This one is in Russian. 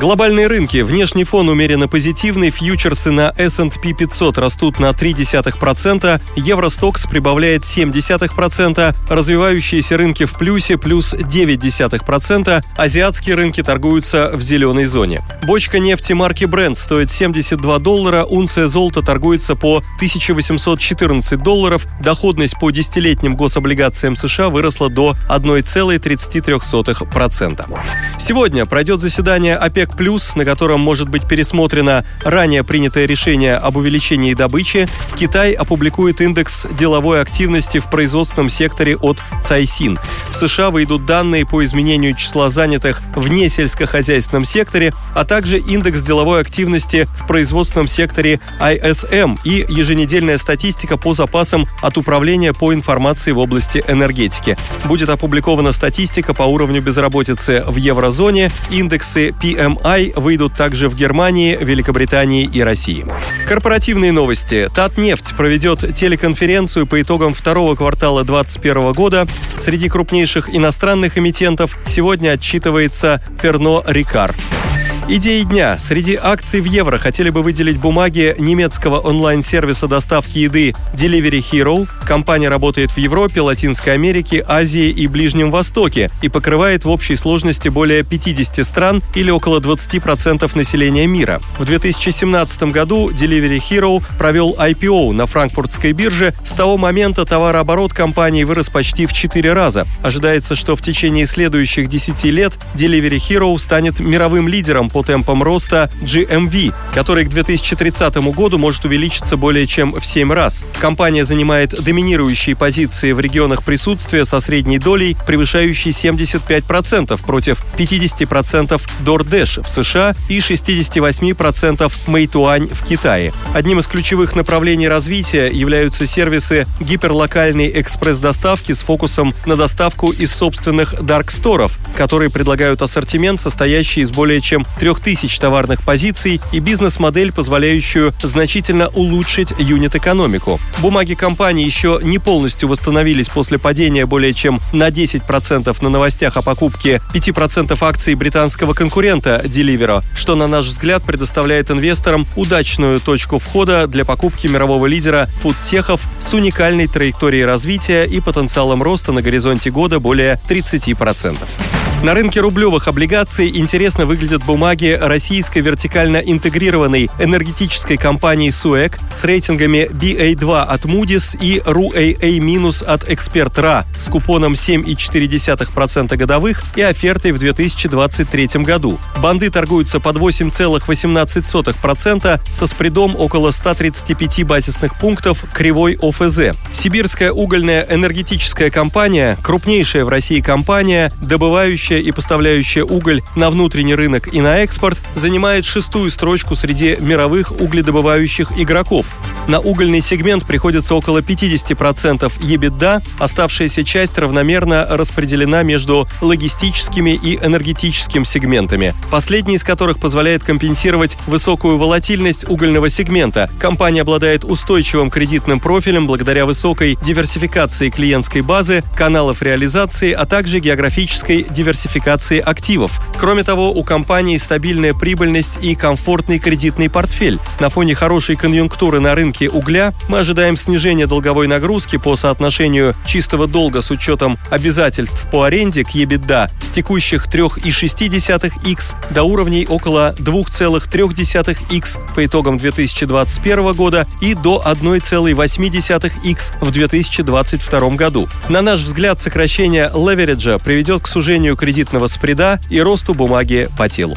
Глобальные рынки. Внешний фон умеренно позитивный. Фьючерсы на S&P 500 растут на 0,3%. Евростокс прибавляет 0,7%. Развивающиеся рынки в плюсе плюс 0,9%. Азиатские рынки торгуются в зеленой зоне. Бочка нефти марки Brent стоит 72 доллара. Унция золота торгуется по 1814 долларов. Доходность по десятилетним гособлигациям США выросла до 1,33%. Сегодня пройдет заседание ОПЕК Плюс, на котором может быть пересмотрено ранее принятое решение об увеличении добычи, Китай опубликует индекс деловой активности в производственном секторе от Цайсин. В США выйдут данные по изменению числа занятых в несельскохозяйственном секторе, а также индекс деловой активности в производственном секторе ISM и еженедельная статистика по запасам от Управления по информации в области энергетики. Будет опубликована статистика по уровню безработицы в еврозоне, индексы PMI PMI выйдут также в Германии, Великобритании и России. Корпоративные новости. Татнефть проведет телеконференцию по итогам второго квартала 2021 года. Среди крупнейших иностранных эмитентов сегодня отчитывается Перно Рикар. Идеи дня. Среди акций в евро хотели бы выделить бумаги немецкого онлайн-сервиса доставки еды Delivery Hero. Компания работает в Европе, Латинской Америке, Азии и Ближнем Востоке и покрывает в общей сложности более 50 стран или около 20% населения мира. В 2017 году Delivery Hero провел IPO на франкфуртской бирже. С того момента товарооборот компании вырос почти в 4 раза. Ожидается, что в течение следующих 10 лет Delivery Hero станет мировым лидером по темпам роста GMV, который к 2030 году может увеличиться более чем в 7 раз. Компания занимает доминирующие позиции в регионах присутствия со средней долей, превышающей 75% против 50% DoorDash в США и 68% Meituan в Китае. Одним из ключевых направлений развития являются сервисы гиперлокальной экспресс-доставки с фокусом на доставку из собственных дарксторов, которые предлагают ассортимент, состоящий из более чем 3000 товарных позиций и бизнес-модель, позволяющую значительно улучшить юнит-экономику. Бумаги компании еще не полностью восстановились после падения более чем на 10% на новостях о покупке 5% акций британского конкурента Deliveroo, что, на наш взгляд, предоставляет инвесторам удачную точку входа для покупки мирового лидера фудтехов с уникальной траекторией развития и потенциалом роста на горизонте года более 30%. На рынке рублевых облигаций интересно выглядят бумаги российской вертикально интегрированной энергетической компании СУЭК с рейтингами BA2 от Moody's и RUAA- от Expert.ra с купоном 7,4% годовых и офертой в 2023 году. Банды торгуются под 8,18% со спредом около 135 базисных пунктов кривой ОФЗ. Сибирская угольная энергетическая компания, крупнейшая в России компания, добывающая добывающая и поставляющая уголь на внутренний рынок и на экспорт, занимает шестую строчку среди мировых угледобывающих игроков. На угольный сегмент приходится около 50% EBITDA, оставшаяся часть равномерно распределена между логистическими и энергетическим сегментами, последний из которых позволяет компенсировать высокую волатильность угольного сегмента. Компания обладает устойчивым кредитным профилем благодаря высокой диверсификации клиентской базы, каналов реализации, а также географической диверсификации активов. Кроме того, у компании стабильная прибыльность и комфортный кредитный портфель. На фоне хорошей конъюнктуры на рынке рынке угля мы ожидаем снижения долговой нагрузки по соотношению чистого долга с учетом обязательств по аренде к EBITDA с текущих 3,6x до уровней около 2,3x по итогам 2021 года и до 1,8x в 2022 году. На наш взгляд, сокращение левериджа приведет к сужению кредитного спреда и росту бумаги по телу.